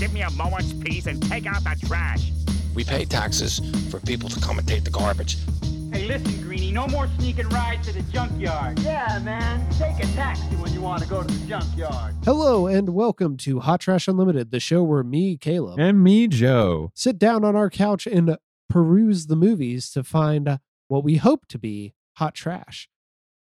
give me a moment's peace and take out the trash? We pay taxes for people to come and take the garbage. Hey, listen, Greenie, no more sneaking rides to the junkyard. Yeah, man, take a taxi when you want to go to the junkyard. Hello and welcome to Hot Trash Unlimited, the show where me, Caleb, And me, Joe. sit down on our couch and peruse the movies to find what we hope to be hot trash.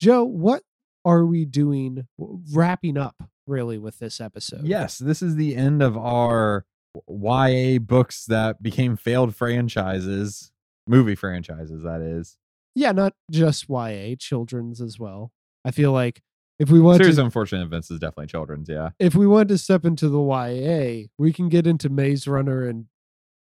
Joe, what are we doing wrapping up really with this episode? Yes, this is the end of our YA books that became failed franchises, movie franchises, that is. Yeah, not just YA, children's as well. I feel like if we want Series to of Unfortunate Events is definitely children's, yeah. if we want to step into the YA, we can get into Maze Runner and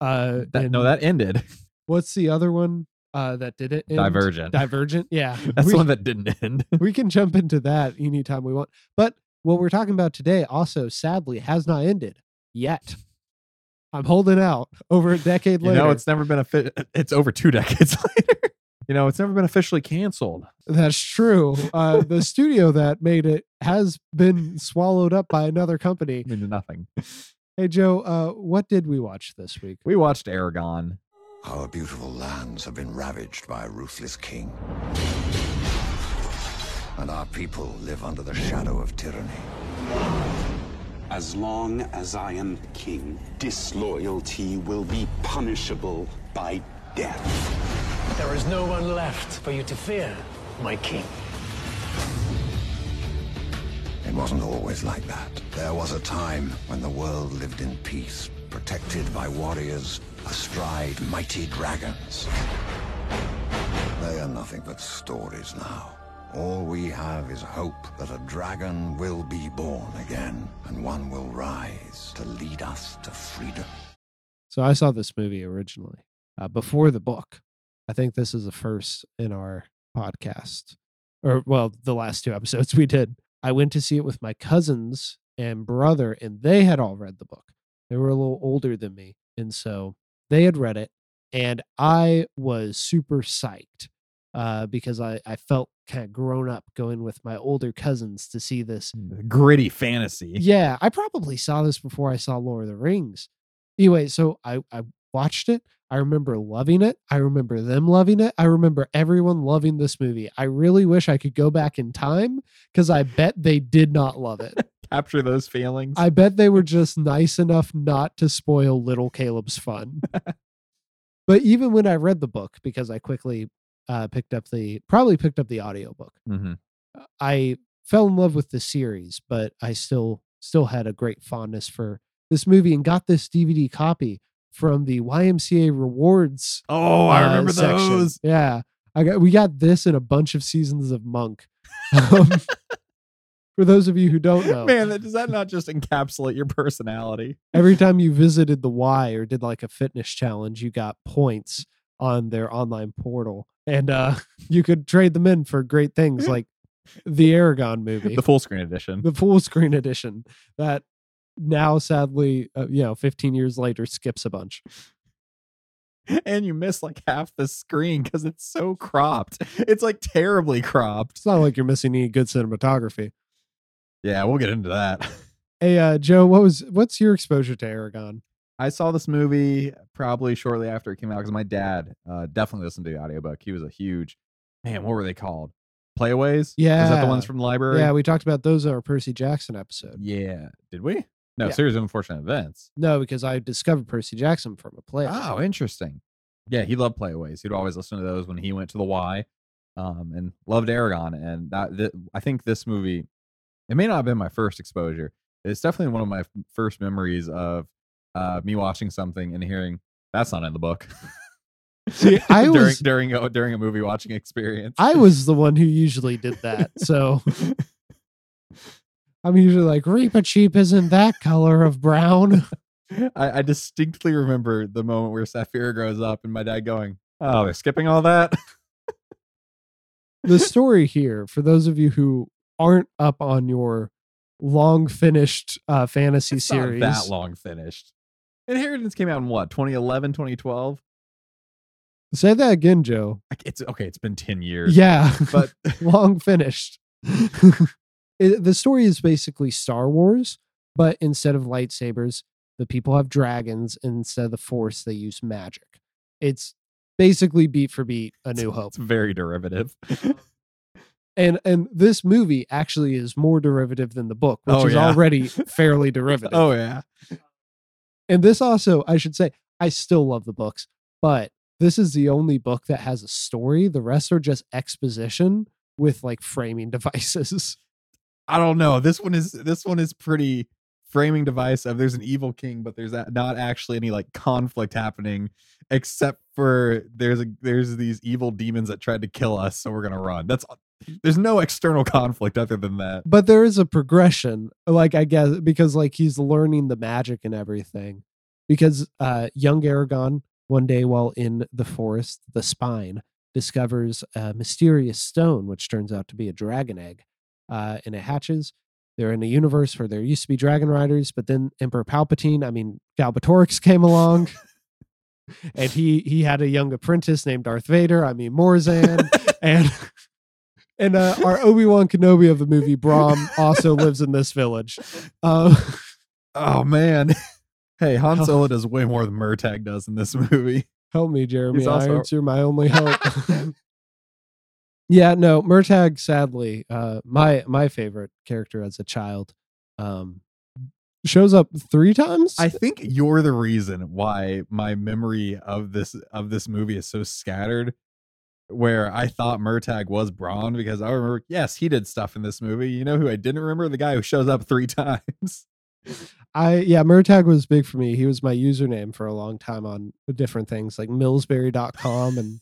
uh That, no, that ended. what's the other one uh that did it? end? Divergent. Divergent, yeah. That's We- the one that didn't end. we can jump into that anytime we want. But what we're talking about today also sadly has not ended yet. I'm holding out over a decade You later. know, it's never been a it's over two decades later. You know, it's never been officially canceled. That's true. Uh, the studio that made it has been swallowed up by another company. I mean, nothing. Hey Joe, uh, what did we watch this week? We watched Eragon. Our beautiful lands have been ravaged by a ruthless king. And our people live under the shadow of tyranny. As long as I am king, disloyalty will be punishable by death. There is no one left for you to fear, my king. It wasn't always like that. There was a time when the world lived in peace, protected by warriors astride mighty dragons. They are nothing but stories now. All we have is hope that a dragon will be born again, and one will rise to lead us to freedom. So I saw this movie originally uh, before the book. I think this is the first in our podcast, or well, the last two episodes we did. I went to see it with my cousins and brother, and they had all read the book. They were a little older than me, and so they had read it, and I was super psyched uh, because I I felt kind of grown up going with my older cousins to see this mm, Gritty fantasy. yeah, I probably saw this before I saw Lord of the Rings. Anyway, so I, I watched it. I remember loving it. I remember them loving it. I remember everyone loving this movie. I really wish I could go back in time because I bet they did not love it. Capture those feelings. I bet they were just nice enough not to spoil little Caleb's fun. but even when I read the book, because I quickly uh, picked up the probably picked up the audiobook. hmm I fell in love with the series, but I still still had a great fondness for this movie and got this DVD copy from the YMCA rewards. Oh, I uh, remember section. those. Yeah, I got we got this and a bunch of seasons of Monk. Um, for those of you who don't know, Man, that, does that not just encapsulate your personality? every time you visited the Y or did like a fitness challenge, you got points on their online portal, and uh, you could trade them in for great things like the Eragon movie. The full screen edition. the full screen edition that now sadly uh, you know 15 years later skips a bunch and you miss like half the screen because it's so cropped. It's like terribly cropped. it's not like you're missing any good cinematography Yeah, we'll get into that. hey uh joe what was what's your exposure to eragon I saw this movie probably shortly after it came out because my dad uh, definitely listened to the audiobook. He was a huge man. What were they called? Playaways? Is that Yeah. the ones from the library? yeah we talked about those in our percy jackson episode Yeah. Did we? No, Yeah. series of unfortunate events. no because i discovered percy jackson from a play Oh, interesting. Yeah, he loved playaways. He'd always listen to those when he went to the Y, um, and loved Eragon. And that, th- I think this movie, it may not have been my first exposure. It's definitely one of my first memories of uh, me watching something and hearing that's not in the book. See, I during was- during a, during a movie watching experience. i was the one who usually did that so i'm usually like reaper cheap isn't that color of brown I, I distinctly remember the moment where Saphira grows up and my dad going, "Oh, they're skipping all that." the story here for those of you who aren't up on your long finished uh fantasy It's not series that long finished. Inheritance came out in what 2011, 2012. say that again joe It's okay. It's been ten years. yeah but long finished It- the story is basically star wars but instead of lightsabers The people have dragons instead of the force, they use magic. It's basically beat for beat a new hope. It's very derivative. And and this movie actually is more derivative than the book, which Oh, is yeah. already fairly derivative. oh yeah. And this also, I should say, I still love the books, but this is the only book that has a story. The rest are just exposition with like framing devices. I don't know. This one is this one is pretty framing device of there's an evil king, but there's not actually any like conflict happening, except for there's a there's these evil demons that tried to kill us, so we're gonna run. That's there's no external conflict other than that. But there is a progression, like I guess, because like he's learning the magic and everything. Because uh young Eragon, one day while in the forest, the spine discovers a mysterious stone, which turns out to be a dragon egg. Uh, and it hatches. They're in a universe where there used to be dragon riders, but then Emperor Palpatine, I mean Galbatorix came along. and he he had a young apprentice named Darth Vader, I mean Morzan, and and uh, our Obi Wan Kenobi of the movie Brom also lives in this village. Uh, Oh man. Hey, Han Solo does way more than Murtagh does in this movie. help me, Jeremy also- Irons, you're my only hope. yeah, no, Murtagh, sadly, uh, my my favorite character as a child, um, shows up three times. I think you're the reason why my memory of this of this movie is so scattered. Where I thought Murtagh was Brom because I remember, yes, he did stuff in this movie. You know who I didn't remember? The guy who shows up three times. I yeah, Murtagh was big for me. He was my username for a long time on different things like Millsberry.com and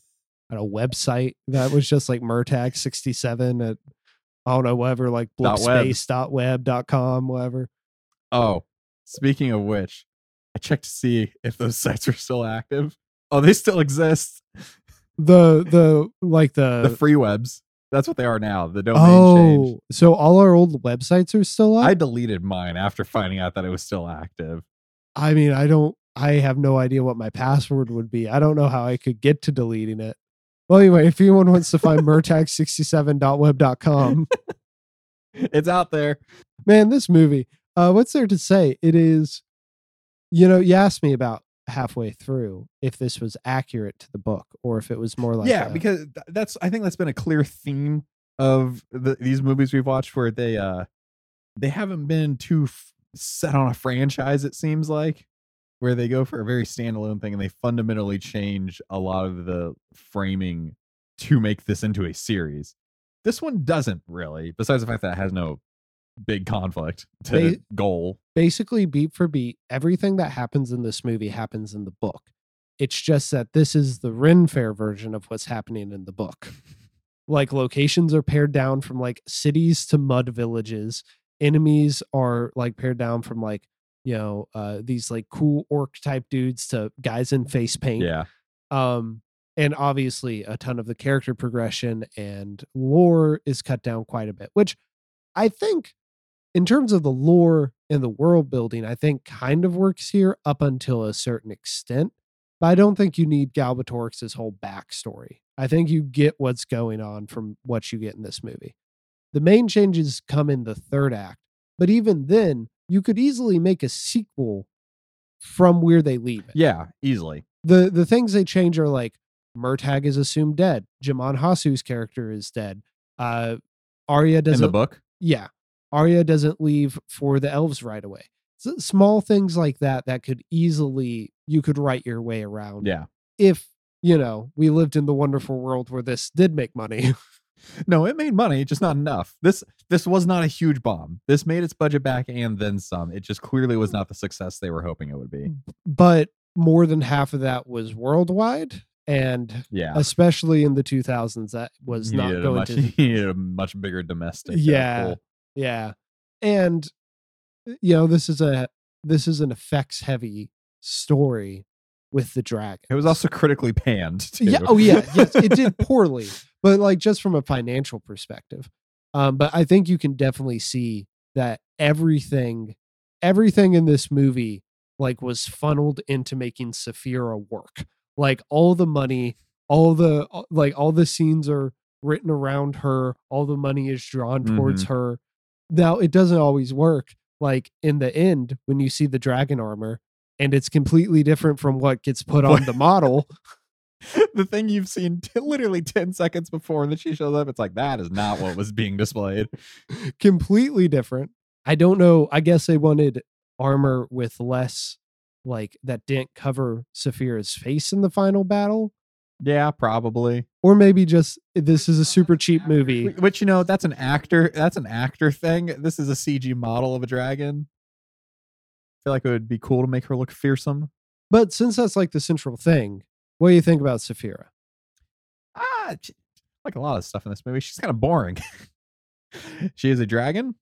a website that was just like Murtag67 at I don't know, whatever, like Dot web. bookspace.web.com, whatever. Oh, speaking of which, I checked to see if those sites are still active. Oh, they still exist. The the like the, The free webs. That's what they are now. The domain oh, changed. so all our old websites are still up. I deleted mine after finding out that it was still active. I mean, I don't. I have no idea what my password would be. I don't know how I could get to deleting it. Well, anyway, if anyone wants to find murtag67.web.com, It's out there. man, this movie, uh, what's there to say? It is, you know, you asked me about halfway through if this was accurate to the book or if it was more like, yeah, a- because that's I think that's been a clear theme of the, these movies we've watched where they uh they haven't been too f- set on a franchise. It seems like where they go for a very standalone thing and they fundamentally change a lot of the framing to make this into a series. This one doesn't really, besides the fact that it has no big conflict to They- goal. basically beat for beat, everything that happens in this movie happens in the book. It's just that this is the Ren Fair version of what's happening in the book. Like locations are pared down from like cities to mud villages. Enemies are like pared down from like, you know, uh these like cool orc type dudes to guys in face paint. Yeah. Um and obviously a ton of the character progression and lore is cut down quite a bit, which I think in terms of the lore and the world building, I think kind of works here up until a certain extent. But I don't think you need Galbatorix's whole backstory. I think you get what's going on from what you get in this movie. The main changes come in the third act, but even then, you could easily make a sequel from where they leave it Yeah, easily. the the things they change are like Murtagh is assumed dead. Djimon Hounsou's character is dead. Uh Arya doesn't the book. yeah. Arya doesn't leave for the elves right away. So small things like that that could easily you could write your way around Yeah. if you know we lived in the wonderful world where this did make money. No, it made money, just not enough. This this was not a huge bomb. This made its budget back and then some. It just clearly was not the success they were hoping it would be. but more than half of that was worldwide and Yeah. especially in the 2000s that was not needed going much, to needed a much bigger domestic. uh, Yeah. Yeah. And you know, this is a this is an effects heavy story with the dragon. It was also critically panned. Too. Yeah, oh yeah, yes, it did poorly, but like just from a financial perspective. Um but I think you can definitely see that everything everything in this movie like was funneled into making Saphira work. Like all the money, all the like all the scenes are written around her, all the money is drawn towards her. Now it doesn't always work. Like in the end, when you see the dragon armor, and it's completely different from what gets put on the model. the thing you've seen t- literally 10 seconds before and then she shows up it's like that is not what was being displayed completely different. I don't know. I guess they wanted armor with less like that didn't cover Saphira's face in the final battle. Yeah probably. Or maybe just this is a super cheap movie. Which you know that's an actor that's an actor thing. This is a cg model of a dragon. I feel like it would be cool to make her look fearsome. But since that's like the central thing, what do you think about Saphira? ah like a lot of stuff in this movie. She's kind of boring. She is a dragon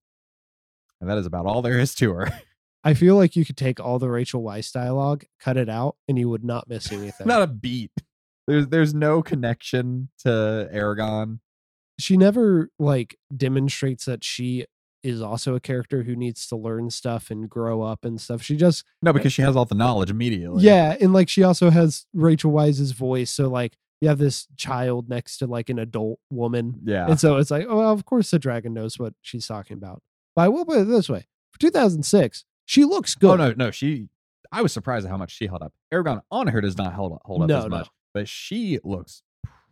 and that is about all there is to her. I feel like you could take all the Rachel Weisz dialogue, cut it out, and you would not miss anything. not a beat there's there's no connection to eragon she never like demonstrates that she is also a character who needs to learn stuff and grow up and stuff. She just no uh, because she has all the knowledge immediately yeah, and like she also has Rachel Weisz's voice, so like you have this child next to like an adult woman, yeah and so it's like, oh, well, of course the dragon knows what she's talking about. But I will put it this way: for 2006, she looks oh, good. Oh no, no, she. I was surprised at how much she held up. Eragon on her does not hold up, hold up No, as much, but she looks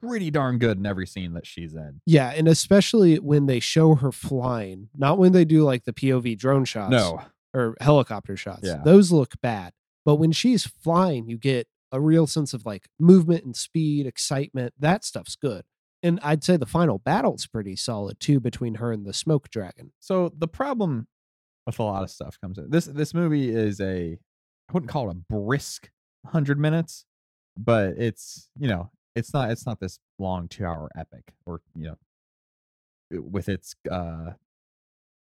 pretty darn good in every scene that she's in. Yeah, and especially when they show her flying, not when they do like the POV drone shots. No, or helicopter shots. Yeah. Those look bad. But when she's flying, you get a real sense of like movement and speed, excitement. That stuff's good. And I'd say the final battle's pretty solid too between her and the smoke dragon. so the problem with a lot of stuff comes in. This this movie is a I wouldn't call it a brisk hundred minutes, but it's you know it's not it's not this long two hour epic or you know it- with its uh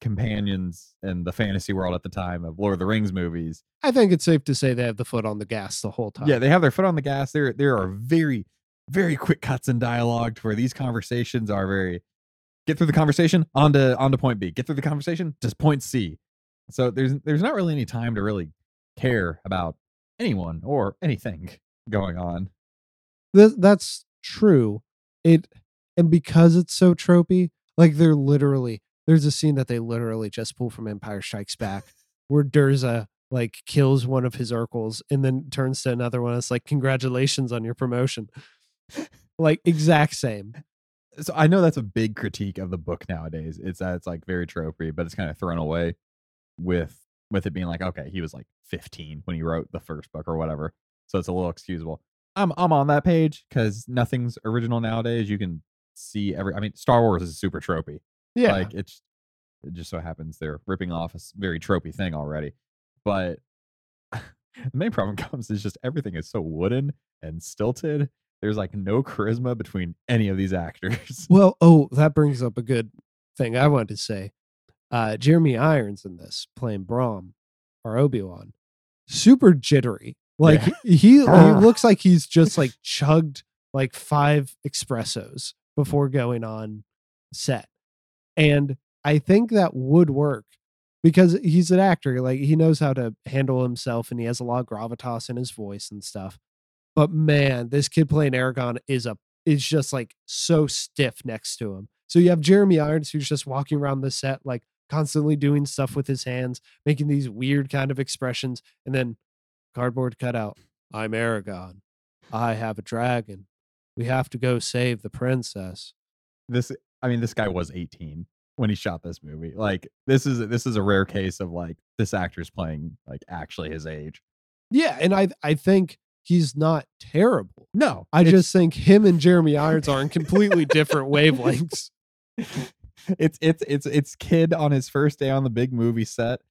companions in the fantasy world at the time of Lord of the Rings movies. I think it's safe to say they have the foot on the gas the whole time. Yeah, they have their foot on the gas. There, there are very, very quick cuts in dialogue to where these conversations are very get through the conversation on to on to point B. Get through the conversation, just point C. So there's there's not really any time to really care about anyone or anything going on. Th- that's true. It and because it's so tropey, like they're literally there's a scene that they literally just pull from Empire Strikes Back where Durza like kills one of his Urgals and then turns to another one. It's like congratulations on your promotion. like exact same. So I know that's a big critique of the book nowadays. It's that it's like very tropey, but it's kind of thrown away with with it being like, okay, he was like 15 when he wrote the first book or whatever. So it's a little excusable. I'm I'm on that page because nothing's original nowadays. You can see every I mean, Star Wars is super tropey. Yeah. Like it's it just so happens they're ripping off a very tropey thing already. But the main problem comes is just everything is so wooden and stilted. There's like no charisma between any of these actors. well, oh, that brings up a good thing I wanted to say. Uh Jeremy Irons in this playing Brom or Obi-Wan. Super jittery. Like Yeah. he he looks like he's just like chugged like five espressos before going on set. And I think that would work because he's an actor. Like he knows how to handle himself and he has a lot of gravitas in his voice and stuff. But man, this kid playing Eragon is a is just like so stiff next to him. So you have Jeremy Irons who's just walking around the set like constantly doing stuff with his hands, making these weird kind of expressions, and then cardboard cutout. I'm Eragon. I have a dragon. We have to go save the princess. this i mean this guy was 18 when he shot this movie like this is this is a rare case of like this actor's playing like actually his age Yeah, and I I think he's not terrible. no I just think him and Jeremy Irons are in completely different wavelengths. it's it's it's it's kid on his first day on the big movie set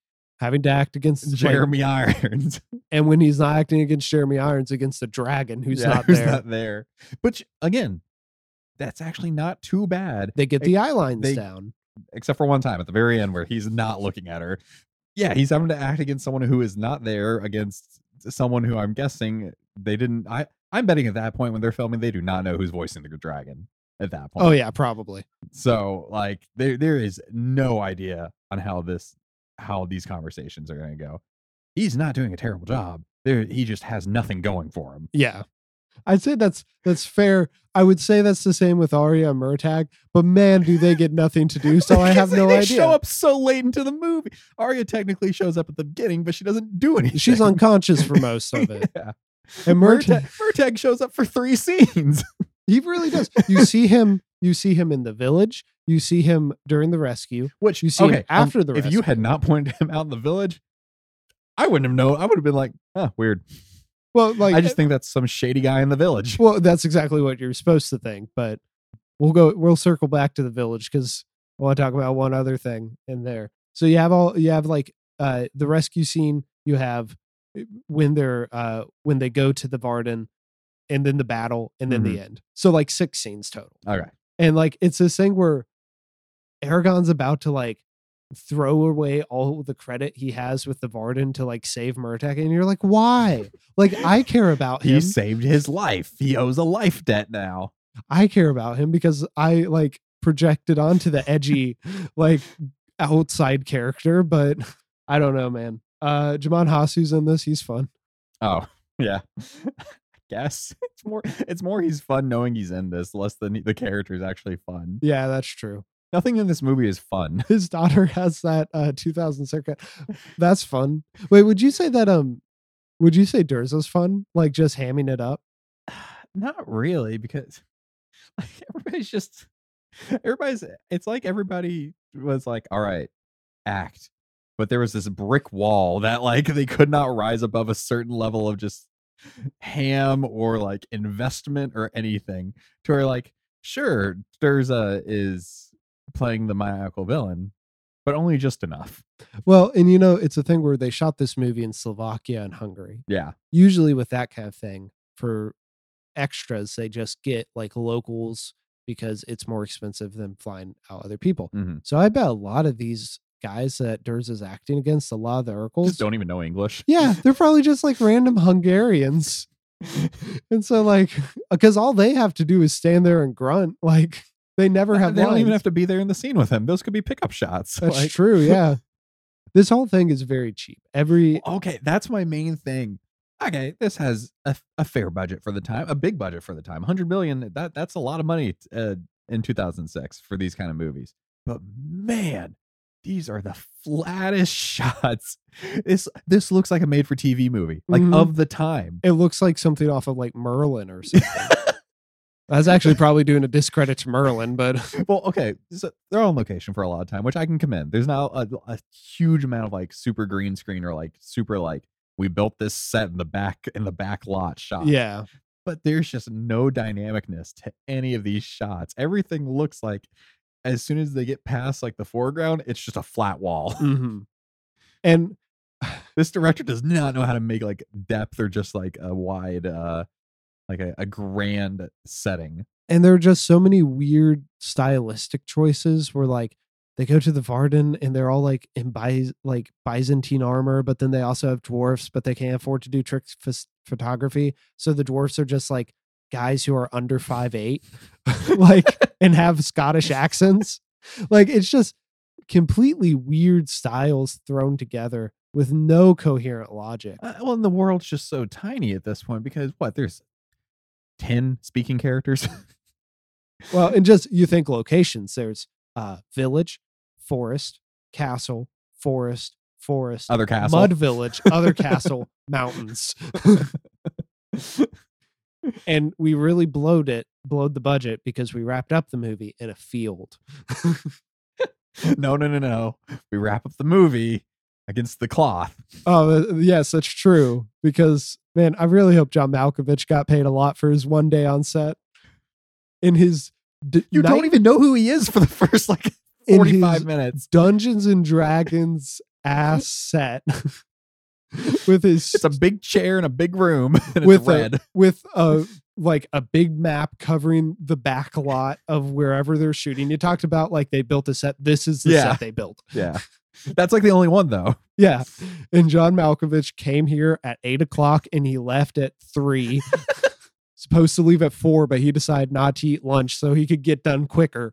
Having to act against like, jeremy irons and when he's not acting against Jeremy Irons against the dragon who's Yeah, not who's there, not there but again that's actually not too bad they get the eye lines they- down. except for one time at the very end where he's not looking at her. Yeah, he's having to act against someone who is not there against someone who I'm guessing they didn't. I I'm betting at that point when they're filming, they do not know who's voicing the dragon at that oh, point. Oh yeah, probably. So like there there is no idea on how this how these conversations are going to go. He's not doing a terrible job. There he just has nothing going for him. Yeah. I'd say that's that's fair. I would say that's the same with Arya and Murtagh, but man, do they get nothing to do? So I have no they idea. show up so late into the movie. Arya technically shows up at the beginning, but she doesn't do anything. She's unconscious for most of it. yeah. And Murtagh, Murtagh, Murtagh shows up for three scenes. he really does. You see him. You see him in the village. You see him during the rescue. Which You see him okay, um, after the If you had not pointed him out in the village, I wouldn't have known. I would have been like, "Huh, weird." Well, like I just think that's some shady guy in the village. Well, that's exactly what you're supposed to think, but we'll go we'll circle back to the village because I want to talk about one other thing in there. So you have all you have like uh the rescue scene, you have uh, when they're uh when they go to the Varden and then the battle and then the end. So like six scenes total. Okay. And like it's this thing where Eragon's about to like throw away all the credit he has with the Varden to like save Murtagh, and you're like, why? Like I care about him. He saved his life. He owes a life debt now. I care about him because I like projected onto the edgy, like outside character, but I don't know, man. Uh Djimon Hounsou's in this. He's fun. Oh, yeah. Guess it's more it's more he's fun knowing he's in this, less than the character is actually fun. Yeah, that's true. Nothing in this movie is fun. His daughter has that uh 2000 circuit. That's fun. Wait, would you say that um would you say Durza's fun? Like just hamming it up? Not really, because like everybody's just everybody's it's like everybody was like, all right, act. But there was this brick wall that like they could not rise above a certain level of just ham or like investment or anything to where like, sure, Durza is playing the maniacal villain, but only just enough. Well, and you know, it's a thing where they shot this movie in Slovakia and Hungary. Yeah. usually with that kind of thing for extras they just get like locals because it's more expensive than flying out other people Mhm. so i bet a lot of these guys that Durs is acting against a lot of the Just don't even know English. yeah they're probably just like random hungarians and so like because all they have to do is stand there and grunt like they never have they don't even have to be there in the scene with him. Those could be pickup shots. that's like- true yeah this whole thing is very cheap every okay, that's my main thing. Okay, this has a, a fair budget for the time, a big budget for the time. 100 million, that that's a lot of money uh, in 2006 for these kind of movies. But man, these are the flattest shots. This this looks like a made for TV movie, like Mhm. of the time. It looks like something off of like Merlin or something. I was actually probably doing a discredit to Merlin, but well, okay, so they're on location for a lot of time, which I can commend. There's now a, a huge amount of like super green screen or like super like we built this set in the back in the back lot shot. yeah, but there's just no dynamicness to any of these shots. Everything looks like as soon as they get past like the foreground, it's just a flat wall. hmm and this director does not know how to make like depth or just like a wide uh like a, a grand setting. and there are just so many weird stylistic choices where like they go to the Varden and they're all like in Byz- like Byzantine armor, but then they also have dwarfs, but they can't afford to do trick phys- photography, so the dwarfs are just like guys who are under five eight, like and have Scottish accents. Like it's just completely weird styles thrown together with no coherent logic. Uh, well, and the world's just so tiny at this point because what? There's 10 speaking characters. Well, and just you think locations. There's uh village, forest, castle, forest, forest, Other castle. mud village, other castle, mountains. And we really blowed it, blowed the budget because we wrapped up the movie in a field. no, no, no, no. We wrap up the movie against the cloth. Oh, uh, yes, that's true. Because man, I really hope John Malkovich got paid a lot for his one day on set. In his d- You night- don't even know who he is for the first like In 45 his minutes. Dungeons and Dragons ass set with his It's a big chair in a big room and with it's red. a with a like a big map covering the back lot of wherever they're shooting. You talked about like they built a set. This is the Yeah. set they built. yeah. That's like the only one though. Yeah. And John Malkovich came here at eight o'clock and he left at three. Supposed to leave at four, but he decided not to eat lunch so he could get done quicker.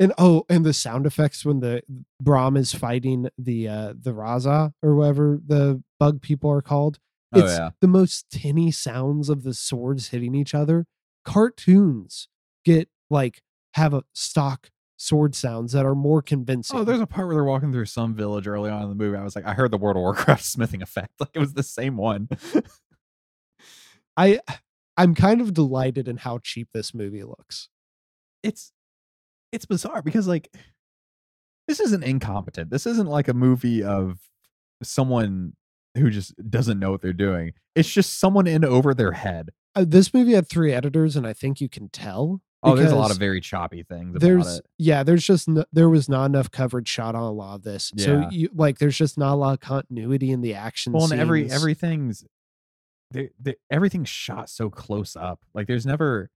And oh, and the sound effects when the Brom is fighting the uh the Raza or whatever the bug people are called. Oh, it's yeah. the most tinny sounds of the swords hitting each other. Cartoons get like have a stock sword sounds that are more convincing. Oh, there's a part where they're walking through some village early on in the movie. I was like, I heard the World of Warcraft smithing effect. Like it was the same one. I I'm kind of delighted in how cheap this movie looks. it's it's bizarre because like this isn't incompetent. This isn't like a movie of someone who just doesn't know what they're doing. It's just someone in over their head. Uh, this movie had three editors, and I think you can tell. Oh, there's a lot of very choppy things there's yeah, there's just no, there was not enough coverage shot on a lot of this. So you like there's just not a lot of continuity in the action. Well, and every everything's they, they, everything's shot so close up. Like there's never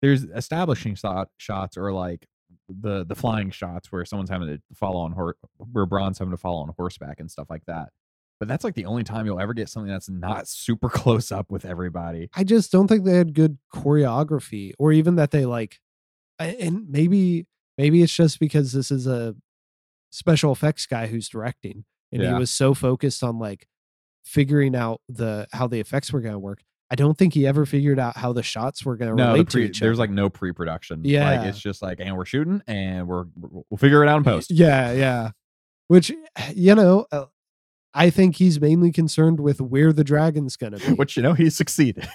there's establishing shot shots or like the the flying shots where someone's having to follow on horse where Brom's having to follow on horseback and stuff like that. But that's like the only time you'll ever get something that's not super close up with everybody. I just don't think they had good choreography or even that they like and maybe maybe it's just because this is a special effects guy who's directing and he was so focused on like figuring out the how the effects were going to work. I don't think he ever figured out how the shots were going to No, the relate pre, to each other. there's other. like no pre-production. Yeah. like it's just like, and we're shooting, and we're we'll figure it out in post. Yeah, yeah. Which you know, uh, I think he's mainly concerned with where the dragon's going to be. Which you know he succeeded.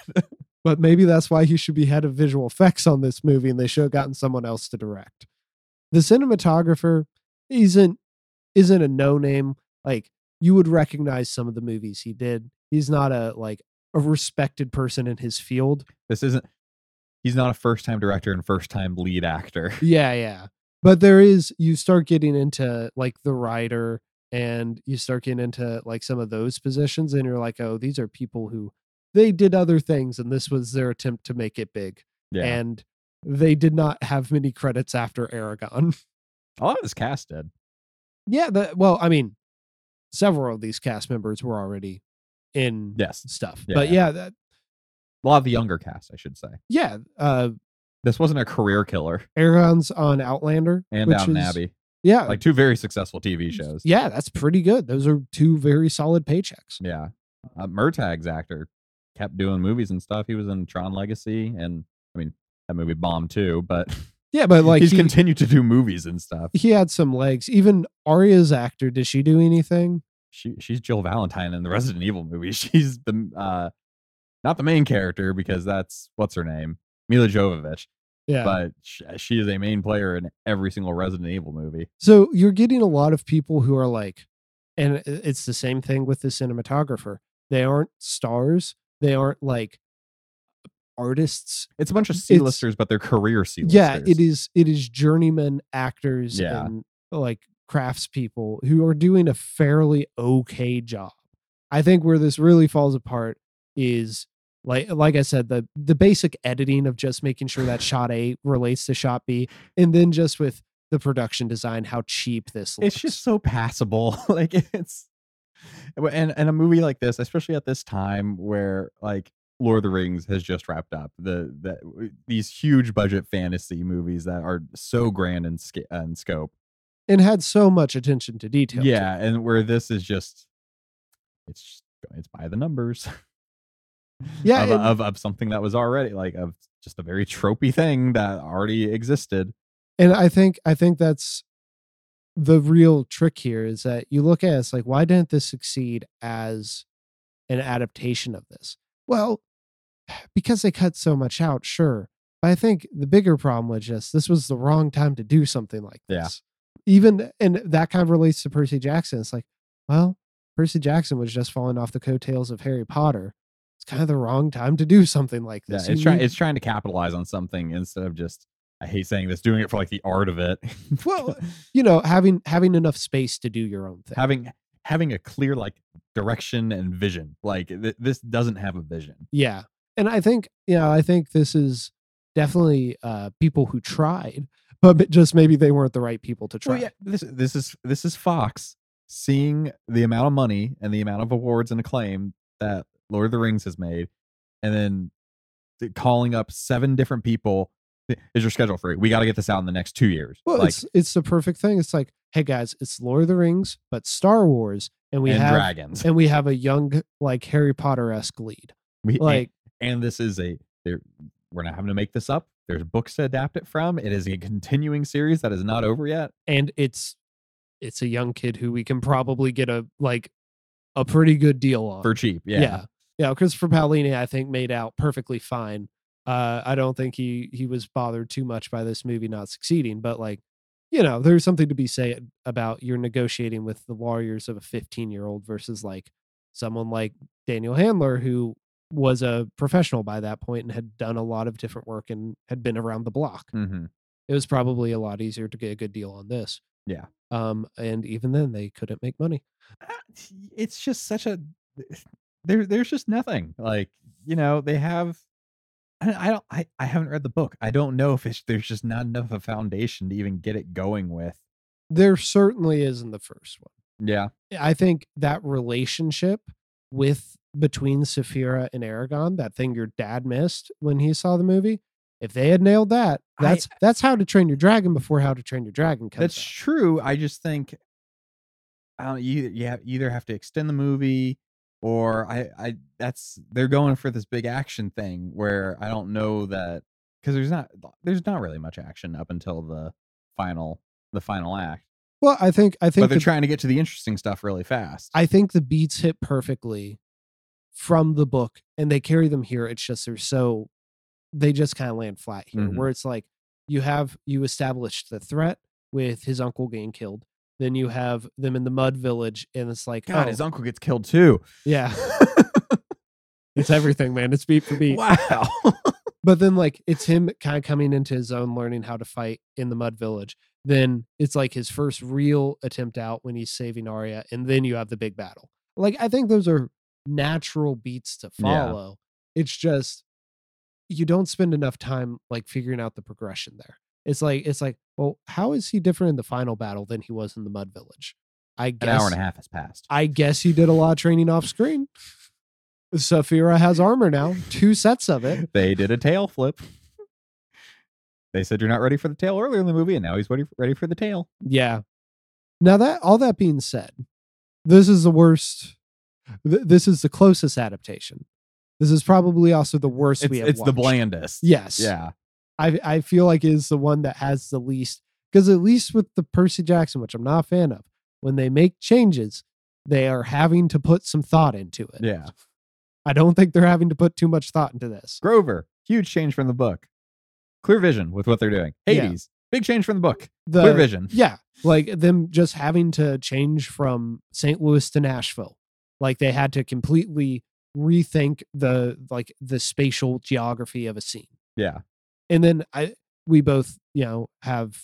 but maybe that's why he should be head of visual effects on this movie and they should have gotten someone else to direct. The cinematographer isn't isn't a no name. Like you would recognize some of the movies he did. He's not a like a respected person in his field. this isn't. He's not a first-time director and first-time lead actor. Yeah, yeah. But there is you start getting into like the writer and you start getting into like some of those positions and you're like, "Oh, these are people who they did other things and this was their attempt to make it big." Yeah, and they did not have many credits after Eragon. a lot of this cast did. yeah, the, well, I mean, several of these cast members were already in Yes, stuff, Yeah, but yeah. that, a lot of the younger cast, I should say. yeah, uh, This wasn't a career killer. Eragon's on Outlander And which Downton is- Abbey, Yeah, like two very successful TV shows. yeah, that's pretty good. Those are two very solid paychecks. Yeah. Uh, Murtagh's actor kept doing movies and stuff. He was in Tron Legacy, and I mean that movie bombed too, but Yeah, but like he's he, continued to do movies and stuff. he had some legs. Even Arya's actor, did she do anything? She she's Jill Valentine in the Resident Evil movie. She's the uh not the main character because that's what's her name Milla Jovovich, Yeah. but she, she is a main player in every single Resident Evil movie. So you're getting a lot of people who are like, and it's the same thing with the cinematographer. They aren't stars. They aren't like artists. It's a bunch of It's- C-listers, but they're career C-listers. Yeah, it is. It is journeyman actors Yeah. and like craftspeople who are doing a fairly okay job. I think where this really falls apart is like like I said the the basic editing of just making sure that shot A relates to shot B, and then just with the production design, how cheap this looks. it's just so passable like it's and and a movie like this especially at this time where like lord of the rings has just wrapped up the the these huge budget fantasy movies that are so grand in, sca- in scope and had so much attention to detail. yeah it. and where this is just it's just it's by the numbers Yeah, of, and- of of something that was already like of just a very tropey thing that already existed and I think I think that's the real trick here is that you look at it, it's like why didn't this succeed as an adaptation of this? Well, because they cut so much out, sure. But I think the bigger problem was just this was the wrong time to do something like Yeah. this. Even and that kind of relates to Percy Jackson. It's like, well, Percy Jackson was just falling off the coattails of Harry Potter. It's kind of the wrong time to do something like this. yeah it's trying it's trying to capitalize on something instead of just i hate saying this doing it for like the art of it well, you know, having having enough space to do your own thing. having having a clear like direction and vision like th- this doesn't have a vision Yeah. And I think, you know, I think this is definitely uh people who tried, but just maybe they weren't the right people to try. well, yeah this this is this is fox seeing the amount of money and the amount of awards and acclaim that lord of the rings has made and then calling up seven different people is your schedule free we got to get this out in the next two years Well, like it's it's the perfect thing. It's like hey guys, it's Lord of the Rings, but Star Wars, and we and have dragons. and we have a young like Harry Potter esque lead. We, and- Like and this is a we're not having to make this up there's books to adapt it from it is a continuing series that is not over yet. And it's it's a young kid who we can probably get a like a pretty good deal on. For cheap yeah, yeah. Yeah christopher paolini i think made out perfectly fine. Uh i don't think he he was bothered too much by this movie not succeeding but like you know there's something to be said about you're negotiating with the lawyers of a 15 year old versus like someone like daniel handler who was a professional by that point and had done a lot of different work and had been around the block. Hmm it was probably a lot easier to get a good deal on this Yeah. um and even then they couldn't make money. It's just such a there there's just nothing like you know they have I, I don't I, I haven't read the book. I don't know if it's there's just not enough of a foundation to even get it going with. There certainly is in the first one. Yeah. I think that relationship with between Saphira and Eragon, that thing your dad missed when he saw the movie, if they had nailed that, I- that's that's how to train your dragon before how to train your dragon comes That's out. true. I just think I don't you you have, either have to extend the movie or I I that's they're going for this big action thing where I don't know that because there's not there's not really much action up until the final the final act. Well, I think I think But they're the, trying to get to the interesting stuff really fast. I think the beats hit perfectly from the book and they carry them here. It's just they're so they just kind of land flat here Mhm. where it's like you have you established the threat with his uncle getting killed. Then you have them in the mud village and it's like God, oh, his uncle gets killed too. yeah. It's everything, man. It's beat for beat. wow. But then like it's him kind of coming into his own, learning how to fight in the mud village. Then it's like his first real attempt out when he's saving Arya, and then you have the big battle. Like I think those are natural beats to Yeah. follow. It's just you don't spend enough time like figuring out the progression there. It's like it's like, well, how is he different in the final battle than he was in the mud village? I An guess hour and a half has passed. I guess he did a lot of training off screen. Saphira has armor now, two sets of it. They did a tail flip. They said you're not ready for the tail earlier in the movie, and now he's ready ready for the tail. Yeah. Now that all that being said, this is the worst. Th- this is the closest adaptation. This is probably also the worst It's, we have. it's the blandest. Yes. Yeah. I I feel like it is the one that has the least because at least with the Percy Jackson, which I'm not a fan of, when they make changes, they are having to put some thought into it. Yeah. I don't think they're having to put too much thought into this. Grover, huge change from the book. Clear vision with what they're doing. Yeah. Hades, big change from the book. The, Clear vision. Yeah, like them just having to change from St. Louis to Nashville. Like they had to completely rethink the like the spatial geography of a scene. Yeah. And then I we both, you know, have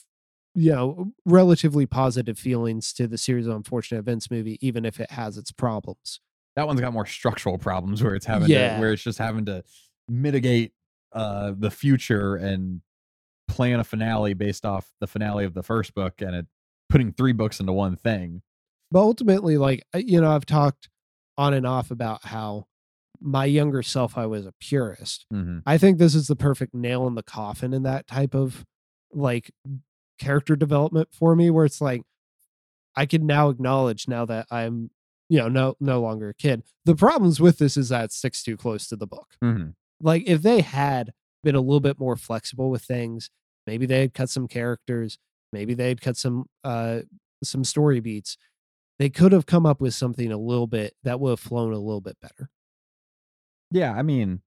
you know, relatively positive feelings to the series of unfortunate events movie even if it has its problems. That one's got more structural problems where it's having Yeah. to, where it's just having to mitigate uh the future and plan a finale based off the finale of the first book and it putting three books into one thing. But ultimately like you know, I've talked on and off about how my younger self I was a purist. Mm-hmm. I think this is the perfect nail in the coffin in that type of like character development for me where it's like I can now acknowledge now that I'm you know no no longer a kid. The problems with this is that it sticks too close to the book. Mm-hmm. Like if they had been a little bit more flexible with things, maybe they had cut some characters, maybe they'd cut some uh some story beats. They could have come up with something a little bit that would have flown a little bit better. Yeah, I mean,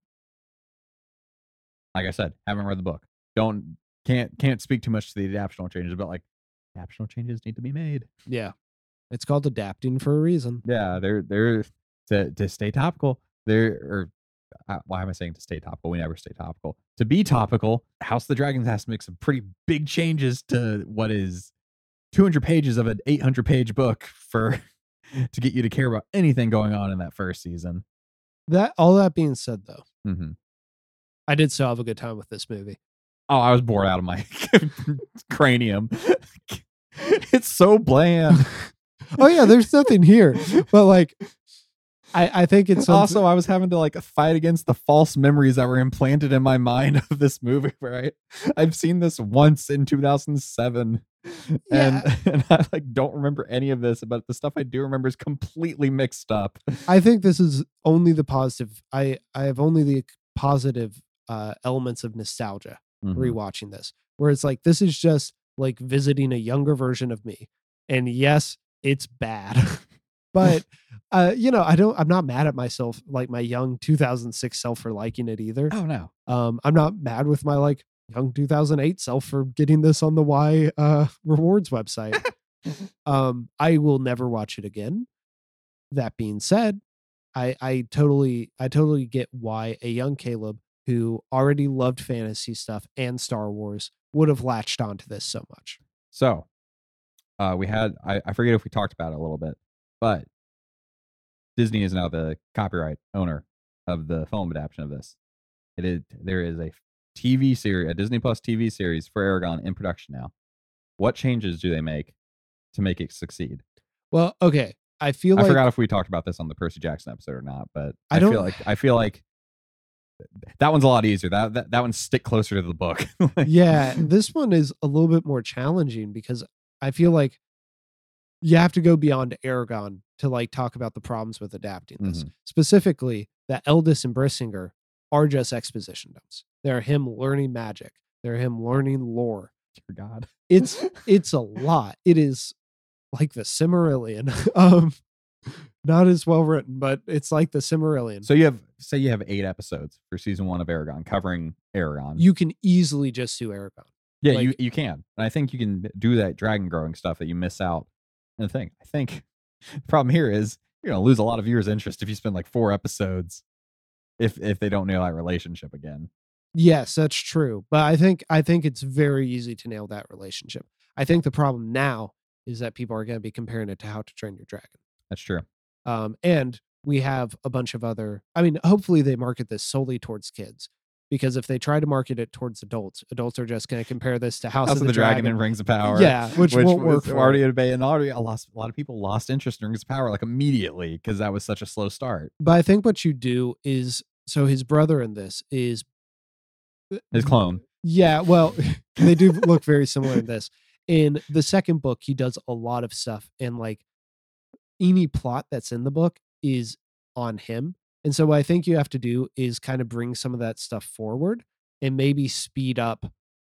like I said, haven't read the book. Don't can't can't speak too much to the adaptional changes, but like adaptional changes need to be made. Yeah. It's called adapting for a reason. Yeah, they're they're to to stay topical. They're or uh, why am I saying to stay topical? We never stay topical. To be topical, House of the Dragons has to make some pretty big changes to what is 200 pages of an 800 page book for to get you to care about anything going on in that first season. That all that being said though, hmm I did still have a good time with this movie. Oh, I was bored out of my cranium. it's so bland. oh yeah, there's nothing here. But like I, I think it's also I was having to like fight against the false memories that were implanted in my mind of this movie. Right, I've seen this once in 2007, and Yeah. and I like don't remember any of this, but the stuff I do remember is completely mixed up. I think this is only the positive. I I have only the positive uh, elements of nostalgia Mhm. rewatching this, where it's like this is just like visiting a younger version of me, and yes, it's bad, but uh, you know I don't. I'm not mad at myself, like my young 2006 self, for liking it either. Oh no, Um, I'm not mad with my like young 2008 self for getting this on the Y uh, rewards website. um, I will never watch it again. That being said, I I totally I totally get why a young Caleb who already loved fantasy stuff and Star Wars would have latched onto this so much. So, uh, we had I, I forget if we talked about it a little bit, but Disney is now the copyright owner of the film adaptation of this. It is there is a TV series, a Disney Plus TV series for Eragon in production now. What changes do they make to make it succeed? Well, okay, I feel I like forgot if we talked about this on the Percy Jackson episode or not, but I I, don't- feel like I feel like that one's a lot easier. That that, that one's stick closer to the book. Like, yeah, this one is a little bit more challenging because I feel like you have to go beyond Eragon to like talk about the problems with adapting this. Specifically, that Eldest and Brisingr are just exposition dumps. They're him learning magic. They're him learning lore. Dear God. It's it's a lot. It is like the Silmarillion. um not as well written, but it's like the Silmarillion. So you have say you have eight episodes for season one of Eragon covering Eragon. you can easily just do Eragon. yeah, like- you you can, and I think you can do that dragon growing stuff that you miss out. And the thing, I think, the problem here is you're gonna lose a lot of viewers' interest if you spend like four episodes, if if they don't nail that relationship again. Yes, that's true. But I think I think it's very easy to nail that relationship. I think the problem now is that people are going to be comparing it to How to Train Your Dragon. That's true. Um, and we have a bunch of other. I mean, hopefully they market this solely towards kids, because if they try to market it towards adults, adults are just going to compare this to House, House of the, Dragon, and Rings of Power. Yeah, which, won't work. For already it. a debate, and already a lot, a lot of people lost interest in Rings of Power like immediately because that was such a slow start. But I think what you do is so his brother in this is His clone. Yeah, well, they do look very similar in this. In the second book, he does a lot of stuff, and like any plot that's in the book is on him. And so, what I think you have to do is kind of bring some of that stuff forward and maybe speed up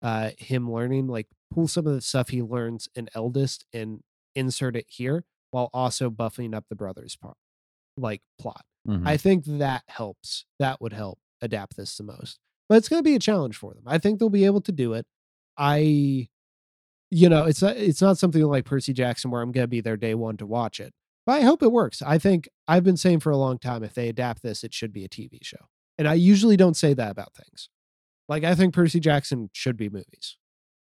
uh, him learning, like pull some of the stuff he learns in Eldest and insert it here while also buffing up the brothers' part, like plot. Mhm. I think that helps. That would help adapt this the most. But it's going to be a challenge for them. I think they'll be able to do it. I, you know, it's not, it's not something like Percy Jackson where I'm going to be there day one to watch it. But I hope it works. I think I've been saying for a long time if they adapt this, it should be a TV show. And I usually don't say that about things. Like I think Percy Jackson should be movies.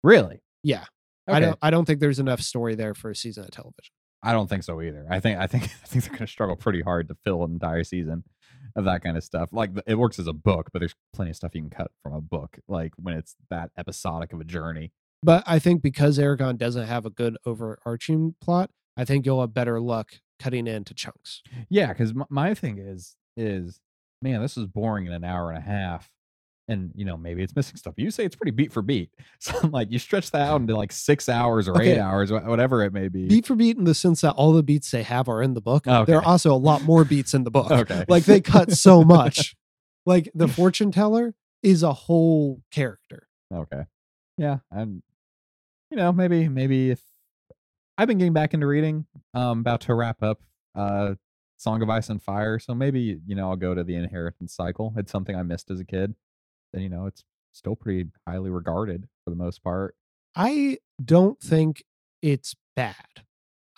Really? Yeah. I don't I don't think there's enough story there for a season of television. I don't think so either. I think I think I think they're going to struggle pretty hard to fill an entire season of that kind of stuff. Like it works as a book, but there's plenty of stuff you can cut from a book. Like when it's that episodic of a journey. But I think because Eragon doesn't have a good overarching plot, I think you'll have better luck cutting into chunks. Yeah, because my, my thing is is man, this is boring in an hour and a half, and you know maybe it's missing stuff. You say it's pretty beat for beat, so I'm like you stretch that out into like six hours or eight hours, wha- whatever it may be. Beat for beat in the sense that all the beats they have are in the book. Oh, there are also a lot more beats in the book. Okay. Like they cut so much. like the fortune teller is a whole character. Okay. Yeah, and you know, maybe maybe if I've been getting back into reading, um, about to wrap up uh Song of Ice and Fire, so maybe you know I'll go to the Inheritance Cycle. It's something I missed as a kid. Then you know it's still pretty highly regarded for the most part. I don't think it's bad.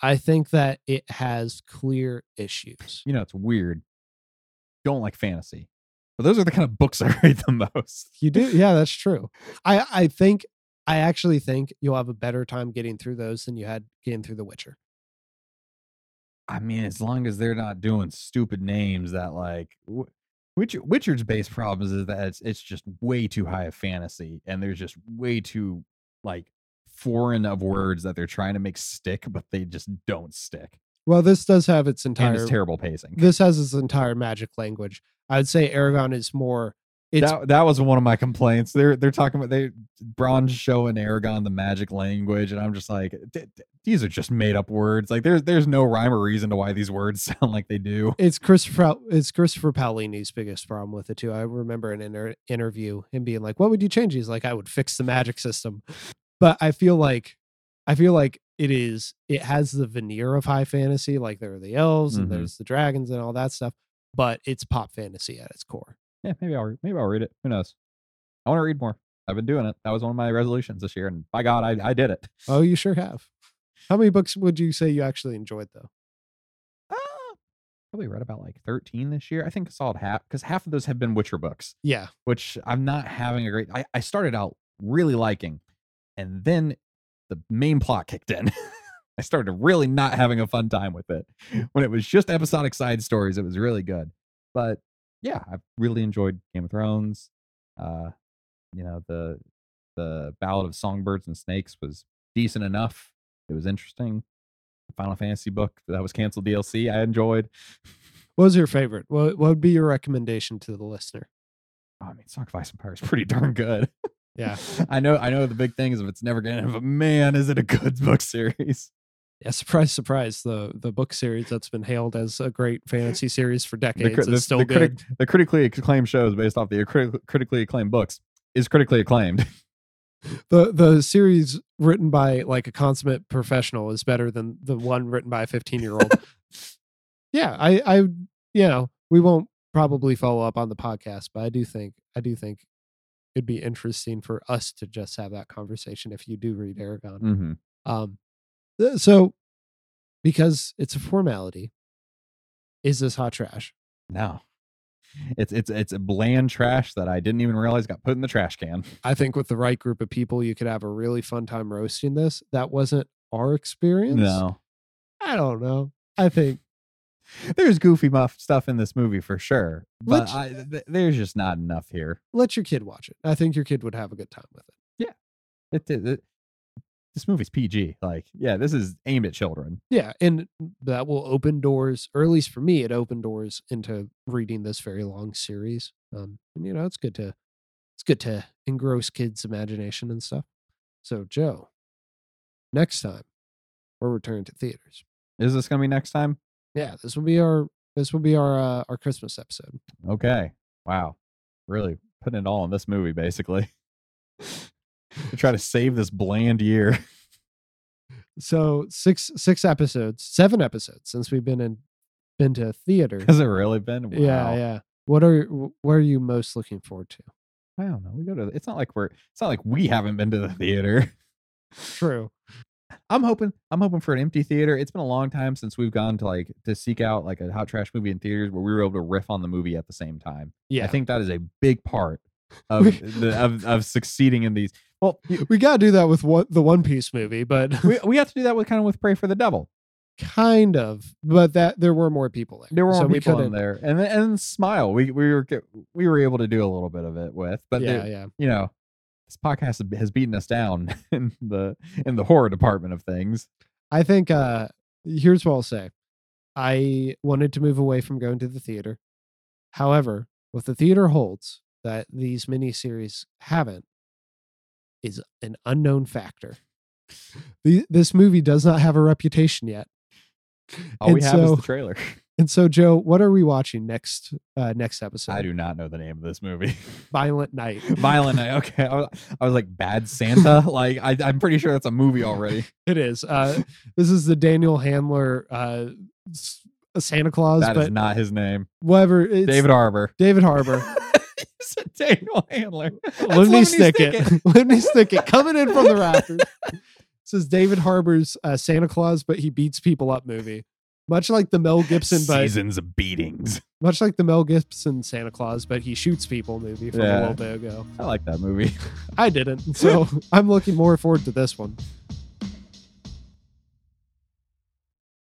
I think that it has clear issues. You know, it's weird. Don't like fantasy, but those are the kind of books I read the most. You do? Yeah, that's true. I I think I actually think you'll have a better time getting through those than you had getting through The Witcher. I mean, as long as they're not doing stupid names that like Witcher, Witcher's base problems is that it's it's just way too high of fantasy, and there's just way too like foreign of words that they're trying to make stick, but they just don't stick. Well, this does have its and entire. it's terrible pacing. This has its entire magic language. I would say Eragon is more. It's that, that was one of my complaints. They're they're talking about they Brom's showing Eragon the magic language, and I'm just like, "D- d- these are just made up words. Like there's there's no rhyme or reason to why these words sound like they do. it's Christopher it's Christopher Paolini's biggest problem with it too. I remember in an inter- interview him being like, "What would you change?" He's like, "I would fix the magic system." But I feel like I feel like it is it has the veneer of high fantasy, like there are the elves and Mhm. there's the dragons and all that stuff, but it's pop fantasy at its core. Yeah, maybe I'll maybe I'll read it. Who knows? I want to read more. I've been doing it. That was one of my resolutions this year, and by God, I I did it. Oh, you sure have. How many books would you say you actually enjoyed though? Ah, probably read about like 13 this year. I think a solid half because half of those have been Witcher books. Yeah. which I'm not having a great. I, I started out really liking, and then the main plot kicked in. I started really not having a fun time with it. When it was just episodic side stories, it was really good. But yeah, I really enjoyed Game of Thrones. Uh, you know the the Ballad of Songbirds and Snakes was decent enough. It was interesting. The Final Fantasy book that was canceled DLC, I enjoyed. What was your favorite? What what would be your recommendation to the listener? Oh, I mean, Song of Ice and Fire is pretty darn good. Yeah. I know I know the big thing is if it's never gonna end, but man, is it a good book series. Yeah, surprise, surprise. The the book series that's been hailed as a great fantasy series for The, decades is the- still the good. critic- the critically acclaimed shows based off the criti- critically acclaimed books is critically acclaimed. the the series written by like a consummate professional is better than the one written by a 15 year old. yeah, I I you know, we won't probably follow up on the podcast, but I do think I do think it'd be interesting for us to just have that conversation if you do read Eragon. mm-hmm. Um, Uh, so because it's a formality, is this hot trash? No, it's it's it's a bland trash that I didn't even realize got put in the trash can. I think with the right group of people, you could have a really fun time roasting this. That wasn't our experience. No, I don't know. I think there's goofy muff stuff in this movie for sure, but I, th- there's just not enough here. let your kid watch it. I think your kid would have a good time with it. Yeah, it, it, it- this movie's PG. Like, yeah, this is aimed at children. Yeah, and that will open doors, or at least for me, it opened doors into reading this very long series. Um, and you know, it's good to it's good to engross kids' imagination and stuff. So, Joe, next time we're returning to theaters. Is this gonna be next time? Yeah, this will be our this will be our uh, our Christmas episode. Okay. Wow. Really putting it all in this movie, basically. to try to save this bland year. So six six episodes, seven episodes since we've been in been to theater. Has it really been? Wow. Yeah, yeah. What are what are you most looking forward to? I don't know. We go to. It's not like we're. It's not like we haven't been to the theater. True. I'm hoping. I'm hoping for an empty theater. It's been a long time since we've gone to like to seek out like a hot trash movie in theaters where we were able to riff on the movie at the same time. Yeah. I think that is a big part of the, of, of succeeding in these. Well, we got to do that with what the One Piece movie, but we we have to do that with kind of with Prey for the Devil. kind of. But that there were more people there. There were so more we people in there, and and Smile. We we were we were able to do a little bit of it with, but Yeah, the- yeah. you know, this podcast has- has beaten us down in the in the horror department of things. I think uh here's what I'll say. I wanted to move away from going to the theater. However, what the theater holds that these miniseries haven't is an unknown factor. The, this movie does not have a reputation yet. All we And have is so- the trailer. And so, Joe, what are we watching next? Uh, next episode? I do not know the name of this movie. Violent Night. Violent Night. Okay, I was, I was like Bad Santa. like I, I'm pretty sure that's a movie already. It is. Uh, this is the Daniel Handler uh, Santa Claus, That is not his name. whatever. It's David Arbor. David Harbour. You a Daniel Handler. That's Lemony Lemony Snicket. Lemony Snicket coming in from the rafters. This is David Harbour's uh, Santa Claus, but he beats people up movie. Much like the Mel Gibson, but Seasons of beatings. much like the Mel Gibson Santa Claus, but he shoots people movie from a Yeah. little bit ago. I like that movie. I didn't, so I'm looking more forward to this one.